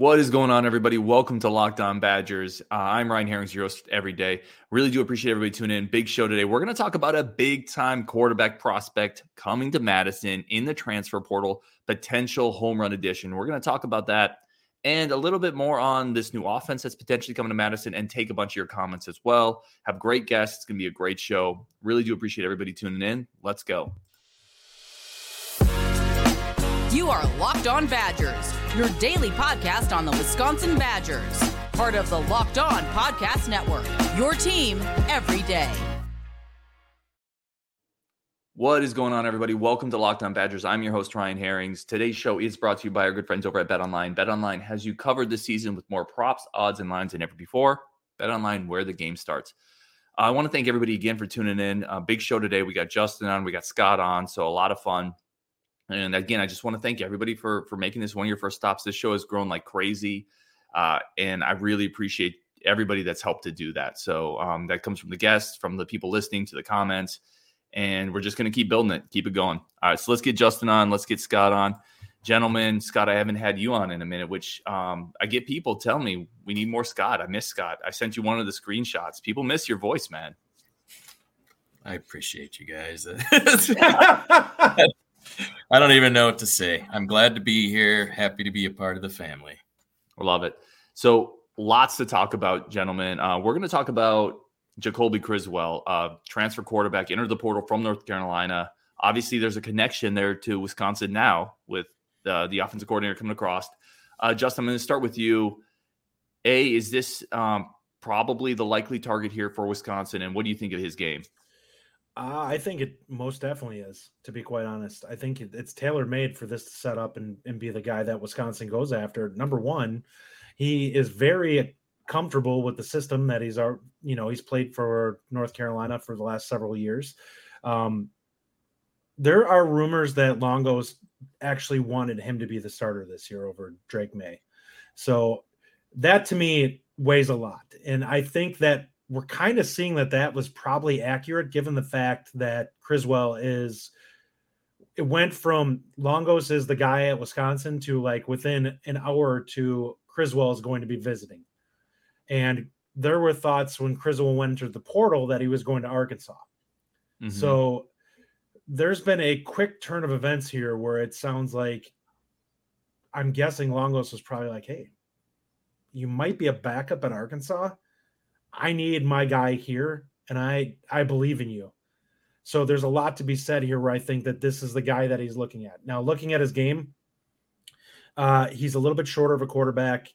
What is going on, everybody? Welcome to Locked On Badgers. Uh, I'm Ryan Herrings, your host every day. Really do appreciate everybody tuning in. Big show today. We're going to talk about a big time quarterback prospect coming to Madison in the transfer portal, potential home run edition. We're going to talk about that and a little bit more on this new offense that's potentially coming to Madison and take a bunch of your comments as well. Have great guests. It's going to be a great show. Really do appreciate everybody tuning in. Let's go. You are Locked On Badgers, your daily podcast on the Wisconsin Badgers, part of the Locked On Podcast Network. Your team every day. What is going on, everybody? Welcome to Locked On Badgers. I'm your host, Ryan Herrings. Today's show is brought to you by our good friends over at Bet Online. Bet Online has you covered this season with more props, odds, and lines than ever before. Bet Online, where the game starts. I want to thank everybody again for tuning in. Uh, big show today. We got Justin on, we got Scott on, so a lot of fun. And again, I just want to thank everybody for for making this one of your first stops. This show has grown like crazy, uh, and I really appreciate everybody that's helped to do that. So um, that comes from the guests, from the people listening to the comments, and we're just going to keep building it, keep it going. All right, so let's get Justin on, let's get Scott on. Gentlemen, Scott, I haven't had you on in a minute, which um, I get people tell me we need more Scott. I miss Scott. I sent you one of the screenshots. People miss your voice, man. I appreciate you guys. I don't even know what to say. I'm glad to be here. Happy to be a part of the family. Love it. So, lots to talk about, gentlemen. Uh, we're going to talk about Jacoby Criswell, uh, transfer quarterback, entered the portal from North Carolina. Obviously, there's a connection there to Wisconsin now with uh, the offensive coordinator coming across. Uh, Justin, I'm going to start with you. A, is this um, probably the likely target here for Wisconsin? And what do you think of his game? Uh, I think it most definitely is, to be quite honest. I think it, it's tailor made for this to set up and, and be the guy that Wisconsin goes after. Number one, he is very comfortable with the system that he's, our, you know, he's played for North Carolina for the last several years. Um, there are rumors that Longo's actually wanted him to be the starter this year over Drake Maye. So that to me weighs a lot. And I think that we're kind of seeing that that was probably accurate given the fact that Criswell is it went from Longos is the guy at Wisconsin to like within an hour or two, Criswell is going to be visiting. And there were thoughts when Criswell went into the portal that he was going to Arkansas. Mm-hmm. So there's been a quick turn of events here where it sounds like I'm guessing Longos was probably like, hey, you might be a backup at Arkansas I need my guy here and I I believe in you. So there's a lot to be said here where I think that this is the guy that he's looking at. Now, looking at his game, uh, he's a little bit shorter of a quarterback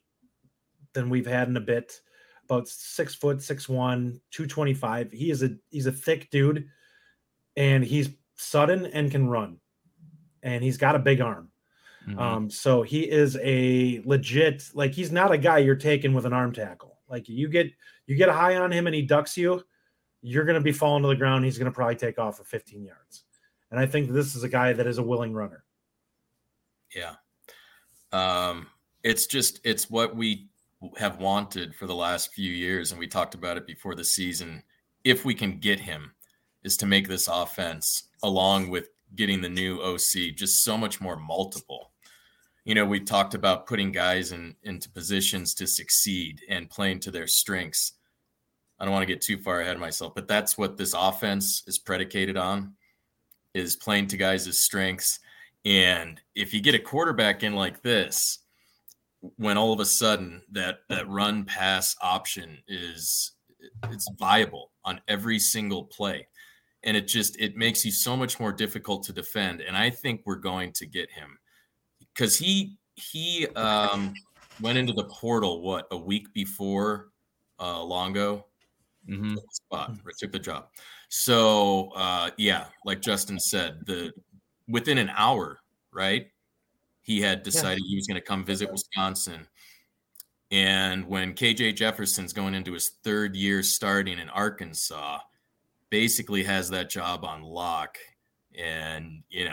than we've had in a bit. About six foot, six one, 225. He is a he's a thick dude, and he's sudden and can run. And he's got a big arm. Mm-hmm. Um, so he is a legit, like he's not a guy you're taking with an arm tackle. Like you get you get high on him and he ducks you, you're going to be falling to the ground. He's going to probably take off for 15 yards. And I think this is a guy that is a willing runner. Yeah. Um, it's just it's what we have wanted for the last few years, and we talked about it before the season. If we can get him, is to make this offense, along with getting the new OC, just so much more multiple you know, we talked about putting guys in into positions to succeed and playing to their strengths. I don't want to get too far ahead of myself, but that's what this offense is predicated on is playing to guys' strengths. And if you get a quarterback in like this, when all of a sudden that that run pass option is it's viable on every single play and it just it makes you so much more difficult to defend and i think we're going to get him because he he um, went into the portal what a week before uh, Longo mm-hmm. took the spot or took the job. So uh, yeah, like Justin said, the within an hour, right? He had decided yeah. he was going to come visit Wisconsin. And when KJ Jefferson's going into his third year starting in Arkansas, basically has that job on lock. And, you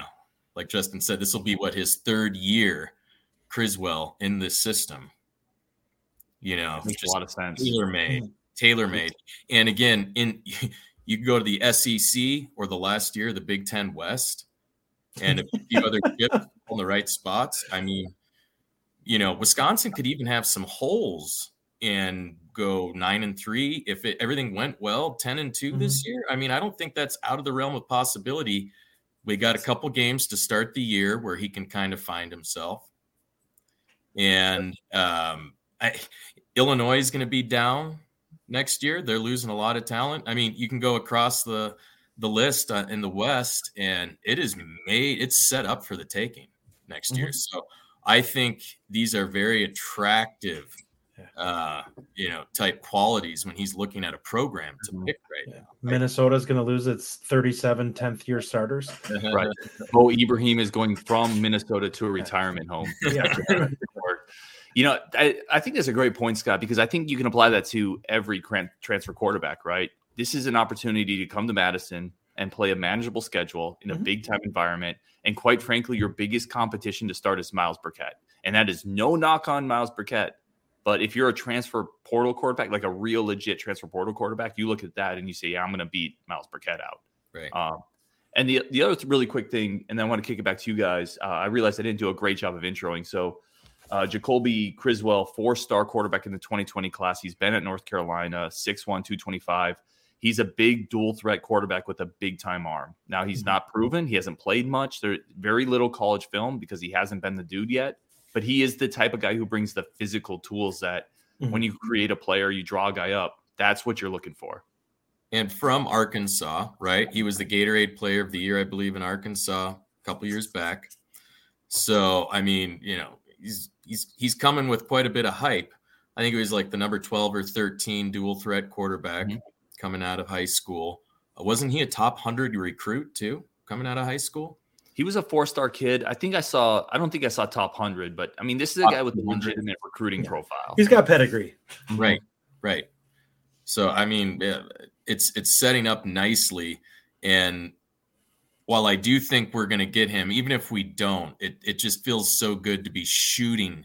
like Justin said, this will be what his third year, Criswell in this system. You know, makes a lot of sense. Tailor made, mm-hmm. tailor made, and again, in you can go to the SEC or the last year, the Big Ten West, and a few other chips on the right spots. I mean, you know, Wisconsin could even have some holes and go nine and three if it, everything went well, 10 and 2 mm-hmm. this year. I mean, I don't think that's out of the realm of possibility. We got a couple games to start the year where he can kind of find himself. And um, I, Illinois is going to be down next year. They're losing a lot of talent. I mean, you can go across the the list uh, in the West, and it is made. It's set up for the taking next mm-hmm. year. So I think these are very attractive, uh, you know, type qualities when he's looking at a program to mm-hmm. pick right now. Minnesota's going to lose its 37 10th year starters. right. Mo Ibrahim is going from Minnesota to a retirement home. Yeah. You know, I, I think that's a great point, Scott, because I think you can apply that to every transfer quarterback, right? This is an opportunity to come to Madison and play a manageable schedule in a mm-hmm. big time environment. And quite frankly, your biggest competition to start is Myles Burkett. And that is no knock on Myles Burkett. But if you're a transfer portal quarterback, like a real legit transfer portal quarterback, you look at that and you say, yeah, I'm going to beat Myles Burkett out. Right. Um, and the the other really quick thing, and then I want to kick it back to you guys. Uh, I realized I didn't do a great job of introing. So uh, Jacoby Criswell, four star quarterback in the 2020 class. He's been at North Carolina, 6'1, 225. He's a big dual threat quarterback with a big time arm. Now, he's mm-hmm. not proven. He hasn't played much. There's very little college film because he hasn't been the dude yet. But he is the type of guy who brings the physical tools that mm-hmm. when you create a player, you draw a guy up. That's what you're looking for. And from Arkansas, right? He was the Gatorade Player of the Year, I believe, in Arkansas a couple years back. So, I mean, you know, he's he's he's coming with quite a bit of hype. I think he was like the number 12 or 13 dual threat quarterback mm-hmm. coming out of high school. Uh, wasn't he a top 100 recruit too coming out of high school? He was a four-star kid. I think I saw. I don't think I saw top hundred, but I mean, this is a guy with a legitimate recruiting yeah. profile. He's got pedigree. Mm-hmm. Right, right. So I mean, it's it's setting up nicely, and while I do think we're going to get him, even if we don't, it, it just feels so good to be shooting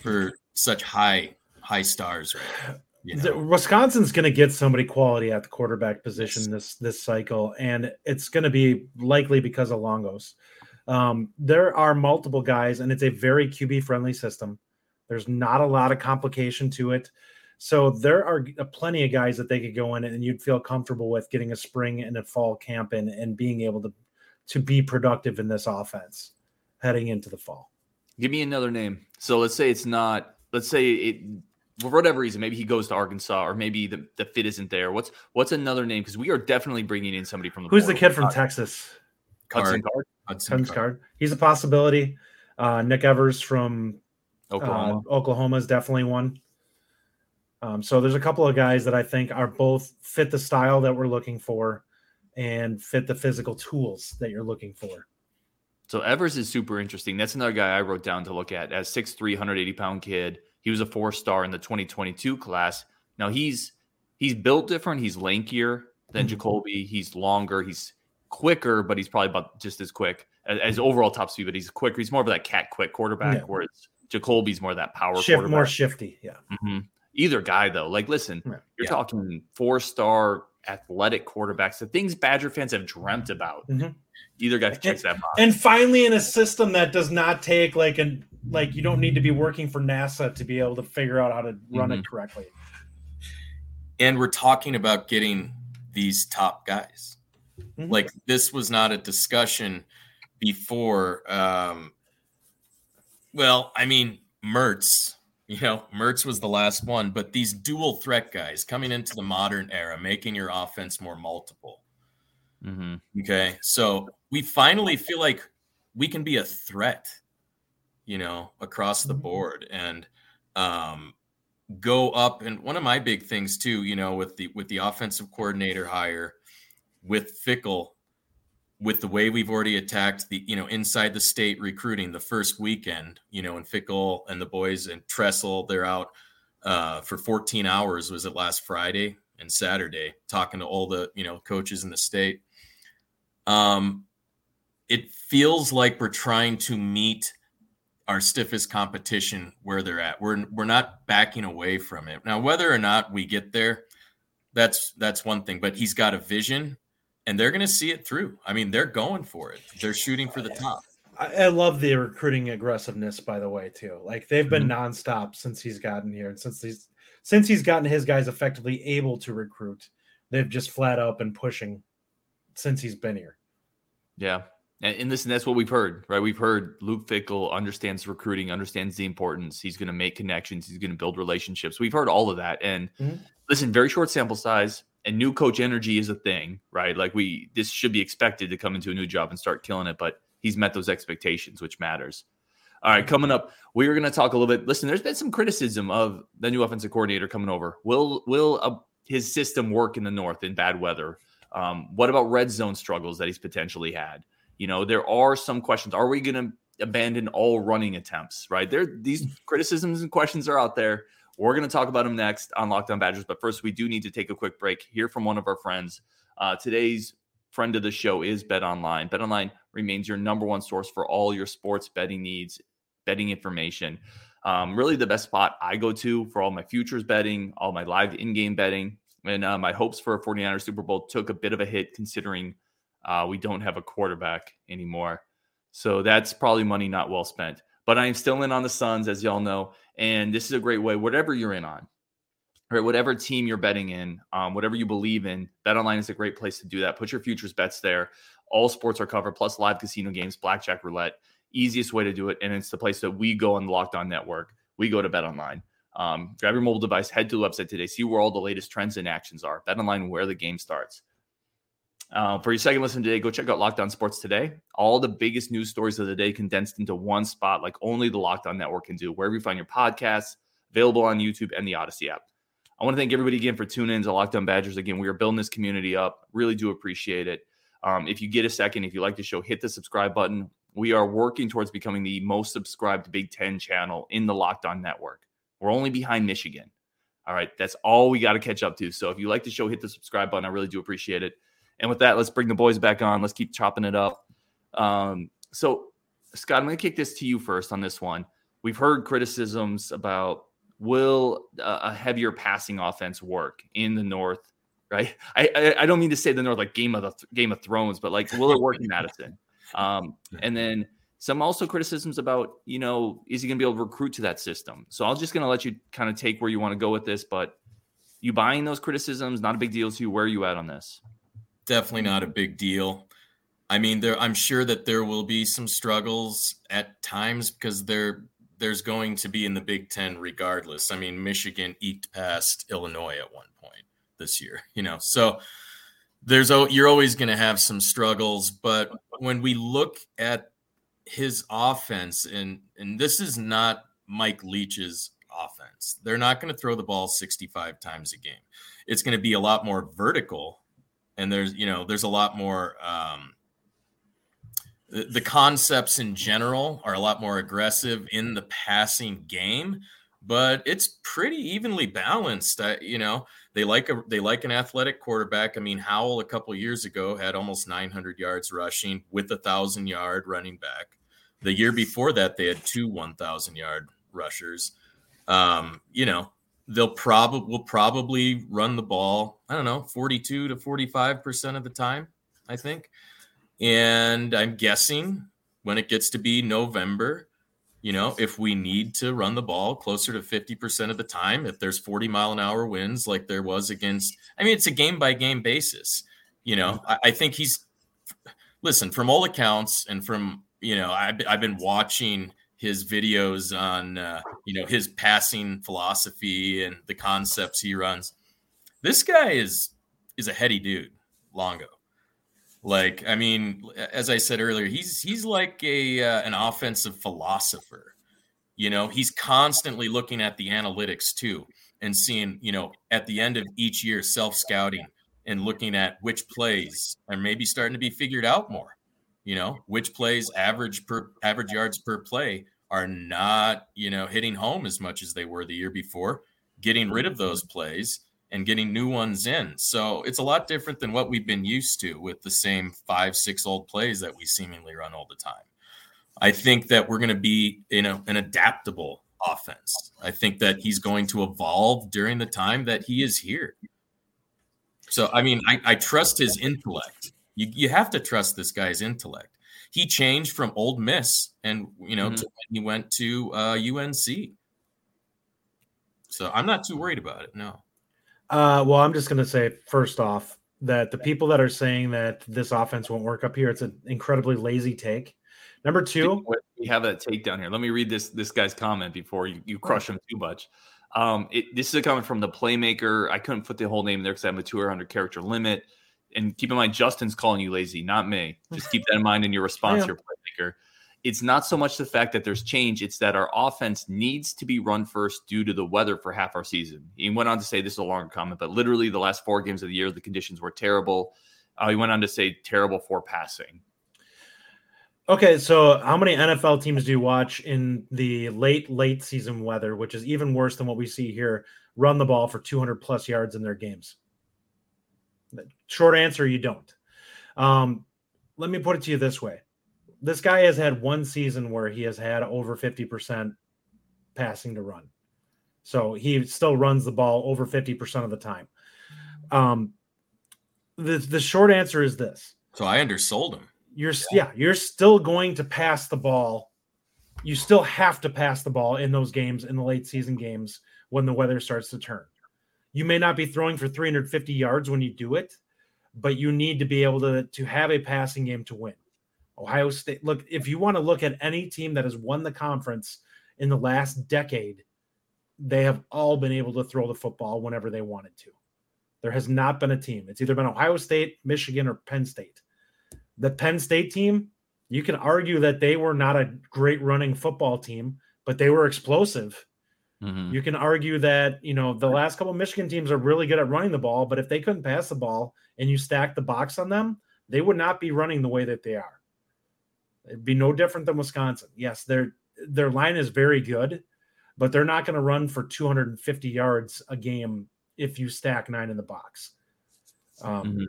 for such high high stars right You know? Wisconsin's going to get somebody quality at the quarterback position this this cycle, and it's going to be likely because of Longos. Um, there are multiple guys, and it's a very QB friendly system. There's not a lot of complication to it. So there are plenty of guys that they could go in and you'd feel comfortable with getting a spring and a fall camp in and being able to to be productive in this offense heading into the fall. Give me another name. So let's say it's not. Let's say it for whatever reason. Maybe he goes to Arkansas, or maybe the, the fit isn't there. What's what's another name? Because we are definitely bringing in somebody from the. Who's the kid from Texas? Hudson Card. Hudson Card. He's a possibility. Uh, Nick Evers from Oklahoma. Uh, Oklahoma is definitely one. Um, so there's a couple of guys that I think are both fit the style that we're looking for and fit the physical tools that you're looking for. So Evers is super interesting. That's another guy I wrote down to look at as 6'3, 180 pound kid. He was a four star in the 2022 class. Now he's he's built different. He's lankier than mm-hmm. Jacoby. He's longer. He's quicker, but he's probably about just as quick as, as overall top speed. But he's quicker. He's more of that cat quick quarterback, yeah. whereas Jacoby's more of that power Shift, more shifty. Yeah. Mm-hmm. Either guy though, like listen, yeah. you're yeah. talking four star athletic quarterbacks, the things Badger fans have dreamt about. Mm-hmm. Either guy checks that box. And finally, in a system that does not take like an like you don't need to be working for NASA to be able to figure out how to run mm-hmm. it correctly. And we're talking about getting these top guys. Mm-hmm. Like this was not a discussion before. Um, well, I mean, Mertz you know, Mertz was the last one, but these dual threat guys coming into the modern era, making your offense more multiple. Mm-hmm. Okay. So we finally feel like we can be a threat, you know, across the mm-hmm. board and um, go up. And one of my big things too, you know, with the with the offensive coordinator hire, with Fickell with the way we've already attacked the you know inside the state recruiting the first weekend you know and Fickell and the boys and Tressel they're out uh, for 14 hours was it last Friday and Saturday talking to all the you know coaches in the state um it feels like we're trying to meet our stiffest competition where they're at we're we're not backing away from it now whether or not we get there that's that's one thing but he's got a vision and they're going to see it through. I mean, they're going for it. They're shooting for the top. I, I love the recruiting aggressiveness, by the way, too. Like they've been mm-hmm. nonstop since he's gotten here, and since he's since he's gotten his guys effectively able to recruit, they've just flat out been pushing since he's been here. Yeah. And, and listen, that's what we've heard, right? We've heard Luke Fickell understands recruiting, understands the importance. He's going to make connections. He's going to build relationships. We've heard all of that. And mm-hmm. listen, very short sample size and new coach energy is a thing, right? Like we, this should be expected to come into a new job and start killing it, but he's met those expectations, which matters. All right, coming up, we are going to talk a little bit. Listen, there's been some criticism of the new offensive coordinator coming over. Will will uh, his system work in the north in bad weather? Um, what about red zone struggles that he's potentially had? You know, there are some questions. Are we going to abandon all running attempts? Right there, these criticisms and questions are out there. We're going to talk about them next on Locked On Badgers. But first, we do need to take a quick break. Hear from one of our friends. Uh, today's friend of the show is Bet Online. Bet Online remains your number one source for all your sports betting needs betting information. Um, really, the best spot I go to for all my futures betting, all my live in game betting. And uh, my hopes for a 49ers Super Bowl took a bit of a hit considering uh, we don't have a quarterback anymore. So that's probably money not well spent. But I am still in on the Suns, as y'all know. And this is a great way, whatever you're in on, right? Whatever team you're betting in, um, whatever you believe in, Bet Online is a great place to do that. Put your futures bets there. All sports are covered, plus live casino games, blackjack roulette easiest way to do it. And it's the place that we go on the Locked On Network. We go to Bet Online. Um, grab your mobile device, head to the website today, see where all the latest trends and actions are. Bet Online, where the game starts. Uh, for your second listen today, go check out Locked On Sports today. All the biggest news stories of the day condensed into one spot, like only the Locked On Network can do. Wherever you find your podcasts, available on YouTube and the Odyssey app. I want to thank everybody again for tuning in to Locked On Badgers. Again, we are building this community up. Really do appreciate it. Um, if you get a second, if you like the show, hit the subscribe button we are working towards becoming the most subscribed Big Ten channel in the Locked On Network. We're only behind Michigan. All right, that's all we got to catch up to. So if you like the show, hit the subscribe button. I really do appreciate it. And with that, let's bring the boys back on. Let's keep chopping it up. Um, so, Scott, I'm going to kick this to you first on this one. We've heard criticisms about will a heavier passing offense work in the North, right? I, I, I don't mean to say the North like Game of the Game of Thrones, but like will it work in Madison? Um, and then some also criticisms about, you know, is he going to be able to recruit to that system? So I'm just going to let you kind of take where you want to go with this, but you buying those criticisms, not a big deal to you. Where are you at on this? Definitely not a big deal. I mean, there I'm sure that there will be some struggles at times because there there's going to be in the Big Ten regardless. I mean, Michigan eked past Illinois at one point this year, you know. So there's you're always going to have some struggles, but when we look at his offense, and and this is not Mike Leach's offense, they're not going to throw the ball 65 times a game. It's going to be a lot more vertical, and there's you know there's a lot more. Um, the, the concepts in general are a lot more aggressive in the passing game, but it's pretty evenly balanced. I, you know, they like a they like an athletic quarterback. I mean, Howell a couple years ago had almost 900 yards rushing with a thousand yard running back. The year before that, they had two 1,000 yard rushers. Um, you know, they'll probably will probably run the ball. I don't know, 42 to 45 percent of the time. I think, and I'm guessing when it gets to be November you know, if we need to run the ball closer to 50% of the time, if there's 40 mile an hour winds like there was against, I mean, it's a game by game basis. You know, mm-hmm. I, I, think he's, listen, from all accounts and from, you know, I've, I've been watching his videos on, uh, you know, his passing philosophy and the concepts he runs. This guy is, is a heady dude, Longo. Like, I mean, as I said earlier, he's he's like a uh, an offensive philosopher. You know, he's constantly looking at the analytics too and seeing, you know, at the end of each year, self scouting and looking at which plays are maybe starting to be figured out more. You know, which plays average per average yards per play are not, you know, hitting home as much as they were the year before. Getting rid of those plays and getting new ones in. So it's a lot different than what we've been used to with the same five, six old plays that we seemingly run all the time. I think that we're going to be in a, an adaptable offense. I think that he's going to evolve during the time that he is here. So, I mean, I, I trust his intellect. You, you have to trust this guy's intellect. He changed from Ole Miss and you know mm-hmm. he went to uh, UNC. So I'm not too worried about it. No. Uh, well, I'm just going to say first off that the people that are saying that this offense won't work up here, it's an incredibly lazy take. Number two, we have a take down here. Let me read this this guy's comment before you, you crush him too much. Um, it, this is a comment from the playmaker. I couldn't put the whole name there because I have a 200 character limit. And keep in mind, Justin's calling you lazy, not me. Just keep that in mind in your response, your playmaker. It's not so much the fact that there's change; it's that our offense needs to be run first due to the weather for half our season. He went on to say this is a longer comment, but literally the last four games of the year, the conditions were terrible. Uh, he went on to say terrible for passing. Okay, so how many NFL teams do you watch in the late late season weather, which is even worse than what we see here, run the ball for 200 plus yards in their games? Short answer, you don't. Um, let me put it to you this way: this guy has had one season where he has had over 50% passing to run, so he still runs the ball over 50% of the time. Um, the the short answer is this. So I undersold him you're yeah. yeah, you're still going to pass the ball. You still have to pass the ball in those games in the late season games when the weather starts to turn. You may not be throwing for 350 yards when you do it, but you need to be able to to have a passing game to win. Ohio State, look, if you want to look at any team that has won the conference in the last decade, they have all been able to throw the football whenever they wanted to. There has not been a team. It's either been Ohio State, Michigan, or Penn State the Penn State team, you can argue that they were not a great running football team, but they were explosive. Mm-hmm. You can argue that, you know, the last couple Michigan teams are really good at running the ball, but if they couldn't pass the ball and you stack the box on them, they would not be running the way that they are. It'd be no different than Wisconsin. Yes, their their line is very good, but they're not going to run for 250 yards a game if you stack nine in the box. Um, mm-hmm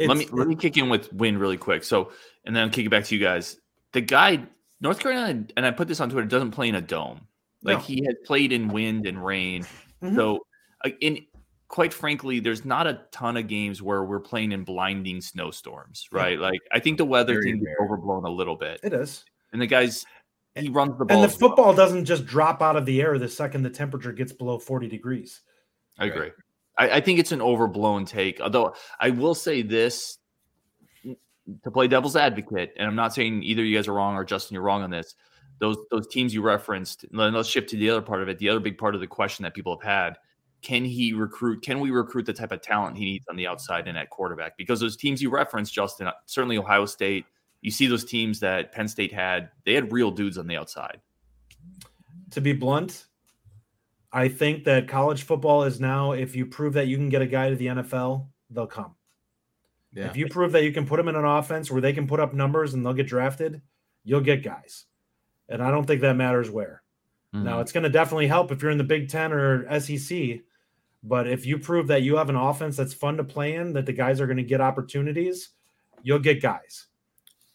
let me let me kick in with win really quick. So, and then I'll kick it back to you guys. The guy, North Carolina, and I put this on Twitter, doesn't play in a dome. Like no. he has played in wind and rain. Mm-hmm. So, in quite frankly, there's not a ton of games where we're playing in blinding snowstorms, right? Like I think the weather Very can be overblown a little bit. It is. And the guys, he runs the ball. And the football well. doesn't just drop out of the air the second the temperature gets below 40 degrees. I agree. I, I think it's an overblown take. Although I will say this to play devil's advocate, and I'm not saying either you guys are wrong or Justin, you're wrong on this. Those those teams you referenced, let's shift to the other part of it. The other big part of the question that people have had: Can he recruit? Can we recruit the type of talent he needs on the outside and at quarterback? Because those teams you referenced, Justin, certainly Ohio State. You see those teams that Penn State had; they had real dudes on the outside. To be blunt, I think that college football is now, if you prove that you can get a guy to the NFL, they'll come. Yeah. If you prove that you can put them in an offense where they can put up numbers and they'll get drafted, you'll get guys. And I don't think that matters where. Mm-hmm. Now, it's going to definitely help if you're in the Big Ten or SEC. But if you prove that you have an offense that's fun to play in, that the guys are going to get opportunities, you'll get guys.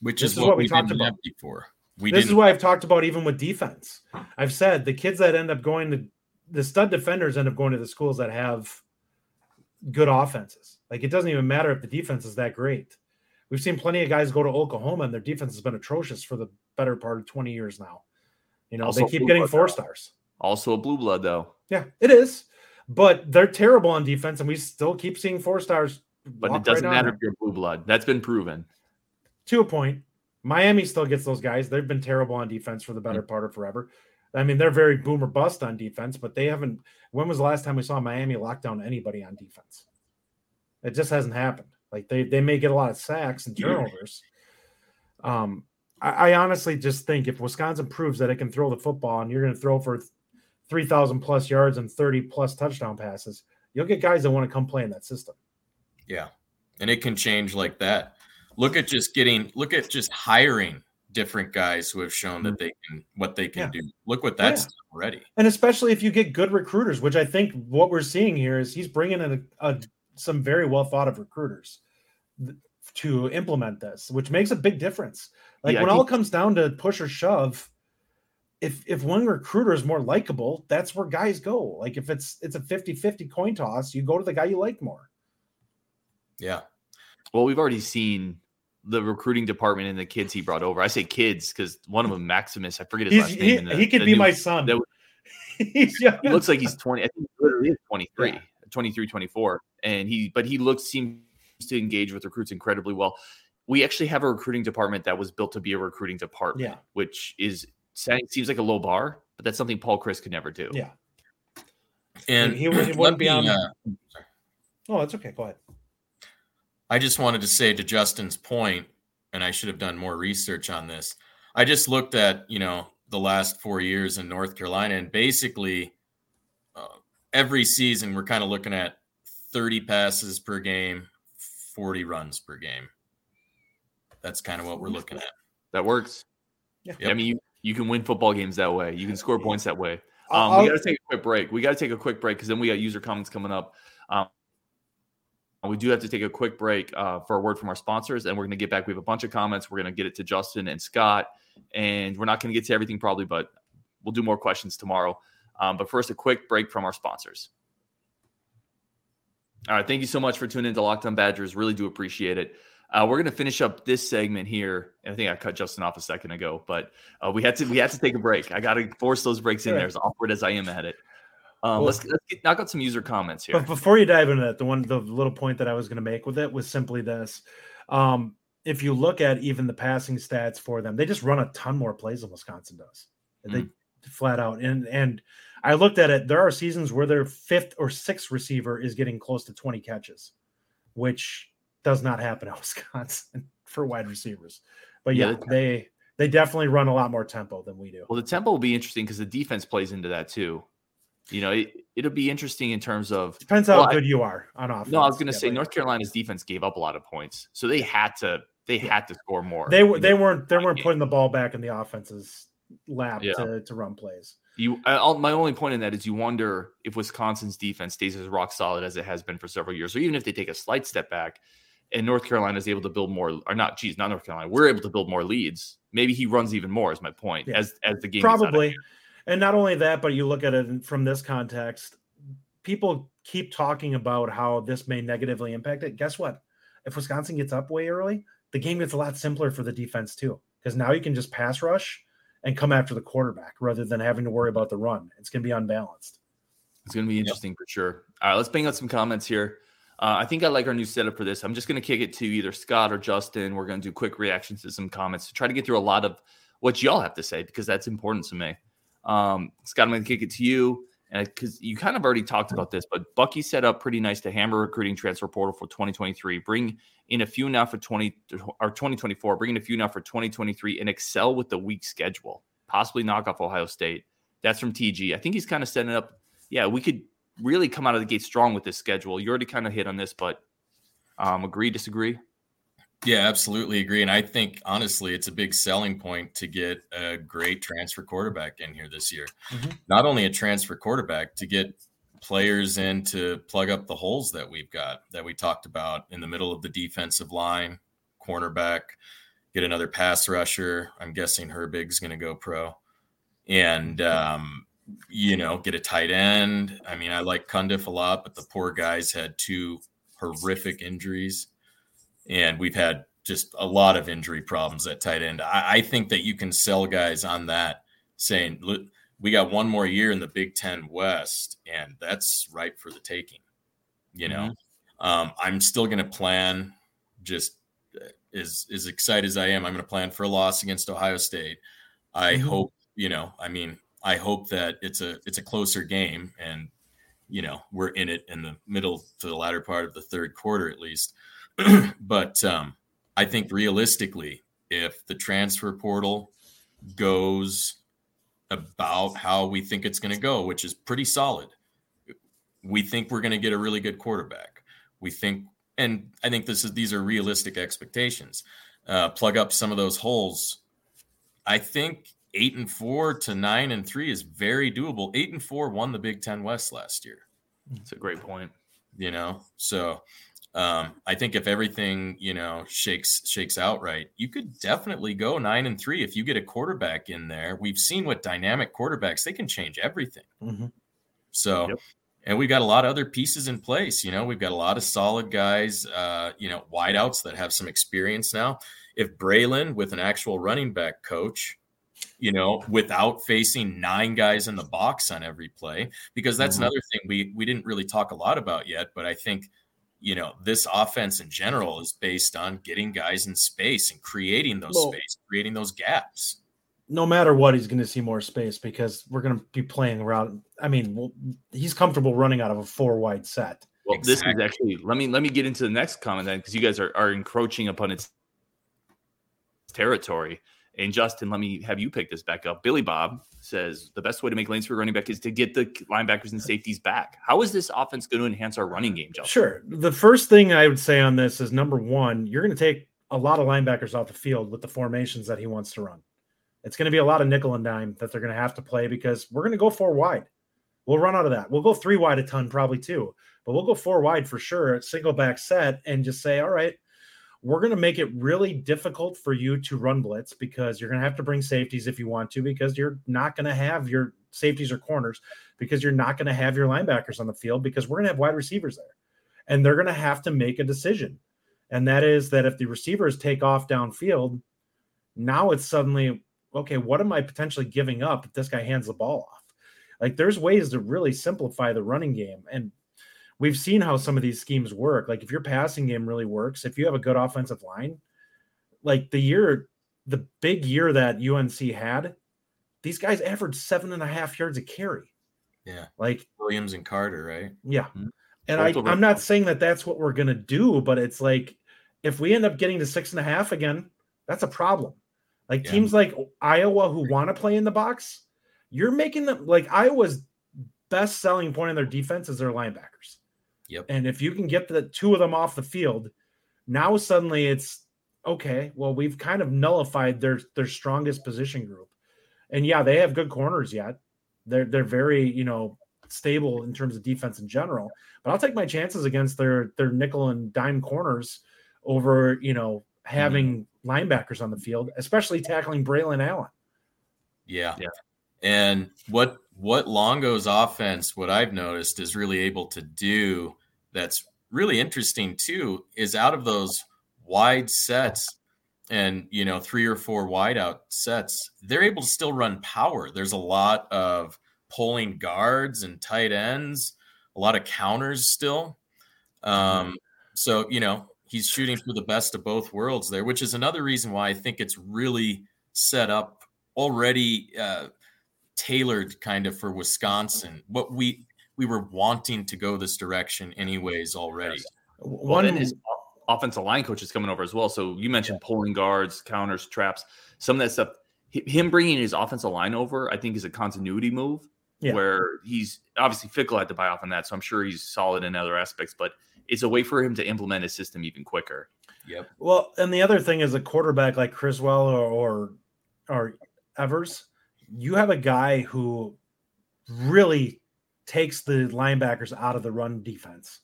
Which is, is, what, what we, we talked about before. We this is what I've talked about even with defense. I've said the kids that end up going to the stud defenders end up going to the schools that have good offenses. Like it doesn't even matter if the defense is that great. We've seen plenty of guys go to Oklahoma and their defense has been atrocious for the better part of 20 years now. You know, also they keep getting four though. stars. Also a blue blood though. Yeah, it is. But they're terrible on defense, and we still keep seeing four stars. But it doesn't right matter if you're blue blood. That's been proven. To a point. Miami still gets those guys. They've been terrible on defense for the better mm-hmm. part of forever. I mean, they're very boomer bust on defense, but they haven't. When was the last time we saw Miami lock down anybody on defense? It just hasn't happened. Like they they may get a lot of sacks and turnovers. Um, I, I honestly just think if Wisconsin proves that it can throw the football and you're going to throw for three thousand plus yards and thirty plus touchdown passes, you'll get guys that want to come play in that system. Yeah, and it can change like that. Look at just getting. Look at just hiring different guys who have shown that mm-hmm. they can what they can yeah. do. Look what that's yeah. already. And especially if you get good recruiters, which I think what we're seeing here is he's bringing in a, a, some very well thought of recruiters to implement this, which makes a big difference. Like yeah, when all comes down to push or shove, if if one recruiter is more likable, that's where guys go. Like if it's it's a 50-50 coin toss, you go to the guy you like more. Yeah. Well, we've already seen the recruiting department and the kids he brought over. I say kids because one of them, Maximus, I forget his He's, last name. he, the, he could be new, my son. that- He's young. he looks like he's 20. I think he literally is 23, Yeah. 23, 24. And he, but he looks, seems to engage with recruits incredibly well. We actually have a recruiting department that was built to be a recruiting department, Yeah. which is seems like a low bar, but that's something Paul Chryst could never do. Yeah. And He- he wouldn't- he let wouldn't be on- uh, Oh, that's okay. Go ahead. I just wanted to say to Justin's point, and I should have done more research on this. I just looked at, you know, the last four years in North Carolina, and basically uh, every season we're kind of looking at 30 passes per game, 40 runs per game. That's kind of what we're looking at. That works. Yeah. I mean, you, you can win football games that way. You can score points that way. Um, we got to take a quick break. We got to take a quick break because then we got user comments coming up. Um, we do have to take a quick break uh, for a word from our sponsors, and we're going to get back. We have a bunch of comments. We're going to get it to Justin and Scott, and we're not going to get to everything probably, but we'll do more questions tomorrow. Um, but first, a quick break from our sponsors. All right, thank you so much for tuning into Locked On Badgers. Really do appreciate it. Uh, we're going to finish up this segment here. And I think I cut Justin off a second ago, but uh, we had to we had to take a break. I got to force those breaks in there, as awkward as I am at it. Um, Well- let's let's get, knock out some user comments here. But before you dive into that, the one the little point that I was going to make with it was simply this. Um, if you look at even the passing stats for them, they just run a ton more plays than Wisconsin does. They flat out. And and I looked at it. There are seasons where their fifth or sixth receiver is getting close to 20 catches, which does not happen at Wisconsin for wide receivers. But Yeah, yeah, they they definitely run a lot more tempo than we do. Well, the tempo will be interesting because the defense plays into that too. You know, it, it'll be interesting in terms of. Depends how Well, I- good you are on offense. No, I was going to Yeah, say North Carolina's defense gave up a lot of points, so they had to they Yeah. had to score more. they were they know, weren't they weren't game. putting the ball back in the offense's lap Yeah. to, to run plays. You, I'll- my only point in that is you wonder if Wisconsin's defense stays as rock solid as it has been for several years, or even if they take a slight step back, and North Carolina is able to build more, or not, geez, not North Carolina, we're able to build more leads. Maybe he runs even more. Is my point Yeah. as as the game gets out of Probably. And not only that, but you look at it from this context, people keep talking about how this may negatively impact it. Guess what? If Wisconsin gets up way early, the game gets a lot simpler for the defense too. Because now you can just pass rush and come after the quarterback rather than having to worry about the run. It's going to be unbalanced. It's going to be interesting for sure. All right, let's bang out some comments here. Uh, I think I like our new setup for this. I'm just going to kick it to either Scott or Justin. We're going to do quick reactions to some comments to try to get through a lot of what y'all have to say because that's important to me. Um, Scott, I'm going to kick it to you. And because you kind of already talked about this, but Bucky set up pretty nice to hammer recruiting transfer portal for 2023. Bring in a few now for 20 or 2024. Bring in a few now for 2023 and excel with the weak schedule. Possibly knock off Ohio State. That's from TG. I think he's kind of setting up. Yeah, we could really come out of the gate strong with this schedule. You already kind of hit on this, but um, agree, disagree? Yeah, absolutely agree. And I think honestly, it's a big selling point to get a great transfer quarterback in here this year. Mhm. Not only a transfer quarterback, to get players in to plug up the holes that we've got that we talked about in the middle of the defensive line, cornerback, get another pass rusher. I'm guessing Herbig's going to go pro. And, um, you know, get a tight end. I mean, I like Cundiff a lot, but the poor guy's had two horrific injuries and we've had just a lot of injury problems at tight end. I, I think that you can sell guys on that, saying, "Look, we got one more year in the Big Ten West, and that's ripe for the taking." You know, um, I'm still going to plan. Just uh, as as excited as I am, I'm going to plan for a loss against Ohio State. I Mhm. hope, you know, I mean, I hope that it's a it's a closer game, and you know, we're in it in the middle to the latter part of the third quarter at least. but um, I think realistically, if the transfer portal goes about how we think it's going to go, which is pretty solid, we think we're going to get a really good quarterback. We think, and I think this is these are realistic expectations. Uh, plug up some of those holes. I think eight and four to nine and three is very doable. Eight and four won the Big Ten West last year It's a great point. you know so um, i think if everything you know shakes shakes out right you could definitely go nine and three if you get a quarterback in there we've seen what dynamic quarterbacks they can change everything Mhm. so Yep. and we've got a lot of other pieces in place. You know, we've got a lot of solid guys, uh, you know, wideouts that have some experience now. If Braylon with an actual running back coach, you know, without facing nine guys in the box on every play, because that's mm-hmm. another thing we we didn't really talk a lot about yet, but I think you know this offense in general is based on getting guys in space and creating those well, space, creating those gaps no matter what, he's going to see more space because we're going to be playing around. I mean, well, he's comfortable running out of a four wide set. Well, exactly. this is actually let me let me get into the next comment then because you guys are, are encroaching upon its territory. And Justin, let me have you pick this back up. Billy Bob says the best way to make lanes for running back is to get the linebackers and safeties back. How is this offense going to enhance our running game, Justin? Sure. The first thing I would say on this is number one, you're going to take a lot of linebackers off the field with the formations that he wants to run. It's going to be a lot of nickel and dime that they're going to have to play because we're going to go four wide. We'll run out of that. We'll go three wide a ton, probably too, but we'll go four wide for sure, single back set, and just say, all right, we're going to make it really difficult for you to run blitz because you're going to have to bring safeties if you want to, because you're not going to have your safeties or corners, because you're not going to have your linebackers on the field, because we're going to have wide receivers there. And they're going to have to make a decision. And that is that if the receivers take off downfield, now it's suddenly okay, what am I potentially giving up if this guy hands the ball off? Like there's ways to really simplify the running game. And we've seen how some of these schemes work. Like if your passing game really works, if you have a good offensive line, like the year, the big year that UNC had, these guys averaged seven and a half yards a carry. Yeah. Like Williams and Carter, right? Yeah. Mm-hmm. And I, I'm not saying that that's what we're going to do, but it's like if we end up getting to six and a half again, that's a problem. Like yeah. teams like Iowa who want to play in the box, you're making them like Iowa's best selling point in their defense is their linebackers. Yep. And if you can get the two of them off the field, now suddenly it's okay. Well, we've kind of nullified their their strongest position group. And yeah, they have good corners yet. They're they're very, you know, stable in terms of defense in general. But I'll take my chances against their their nickel and dime corners over, you know, having mm-hmm. linebackers on the field, especially tackling Braylon Allen. Yeah. Yeah. And what what Longo's offense, what I've noticed, is really able to do that's really interesting too, is out of those wide sets and you know three or four wide out sets, they're able to still run power. There's a lot of pulling guards and tight ends, a lot of counters still. Um, mm-hmm. so you know he's shooting for the best of both worlds there, which is another reason why I think it's really set up already uh, tailored kind of for Wisconsin. What we we were wanting to go this direction anyways already. One well, his offensive line coach is coming over as well. So you mentioned yeah. pulling guards, counters, traps, some of that stuff. Him bringing his offensive line over, I think, is a continuity move. Yeah. Where he's obviously Fickell had to buy off on that, so I'm sure he's solid in other aspects. But it's a way for him to implement his system even quicker. Yep. Well, and the other thing is a quarterback like Criswell or, or or Evers, you have a guy who really takes the linebackers out of the run defense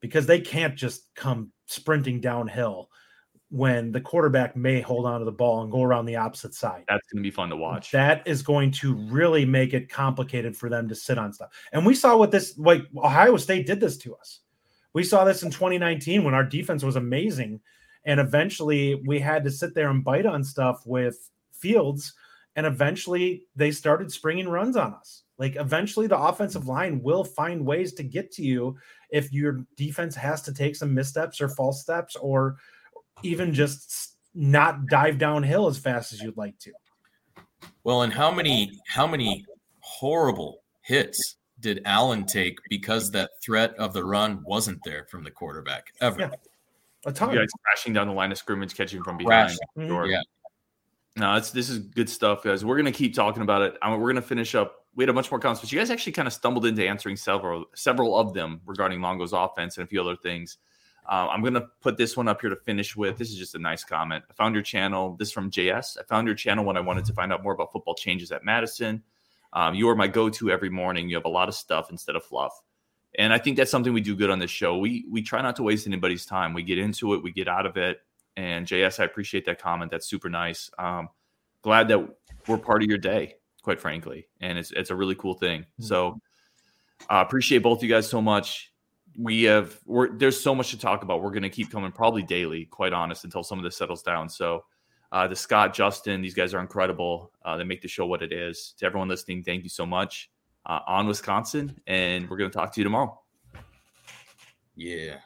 because they can't just come sprinting downhill when the quarterback may hold on to the ball and go around the opposite side. That's going to be fun to watch. That is going to really make it complicated for them to sit on stuff. And we saw what this like Ohio State did this to us. We saw this in 2019 when our defense was amazing. And eventually we had to sit there and bite on stuff with Fields. And eventually they started springing runs on us. Like eventually the offensive line will find ways to get to you if your defense has to take some missteps or false steps or even just not dive downhill as fast as you'd like to. Well, and how many how many horrible hits did Allen take because that threat of the run wasn't there from the quarterback ever? Yeah. A ton. You guys crashing down the line of scrimmage, catching from behind. Mm-hmm. Yeah. No, it's this is good stuff, guys. We're gonna keep talking about it. I mean, we're gonna finish up. We had a bunch more comments, but you guys actually kind of stumbled into answering several several of them regarding Longo's offense and a few other things. Uh, I'm gonna put this one up here to finish with. This is just a nice comment. I found your channel. This from JS. I found your channel when I wanted to find out more about football changes at Madison. Um, you are my go-to every morning. You have a lot of stuff instead of fluff, and I think that's something we do good on this show. We we try not to waste anybody's time. We get into it, we get out of it. And JS, I appreciate that comment. That's super nice. Um, glad that we're part of your day, quite frankly, and it's it's a really cool thing. Mm-hmm. So. Uh, appreciate both you guys so much. We have we're there's so much to talk about. We're going to keep coming probably daily, quite honest, until some of this settles down. So, uh, the Scott, Justin, these guys are incredible. Uh, they make the show what it is. To everyone listening, thank you so much. Uh, on Wisconsin, and we're going to talk to you tomorrow. Yeah.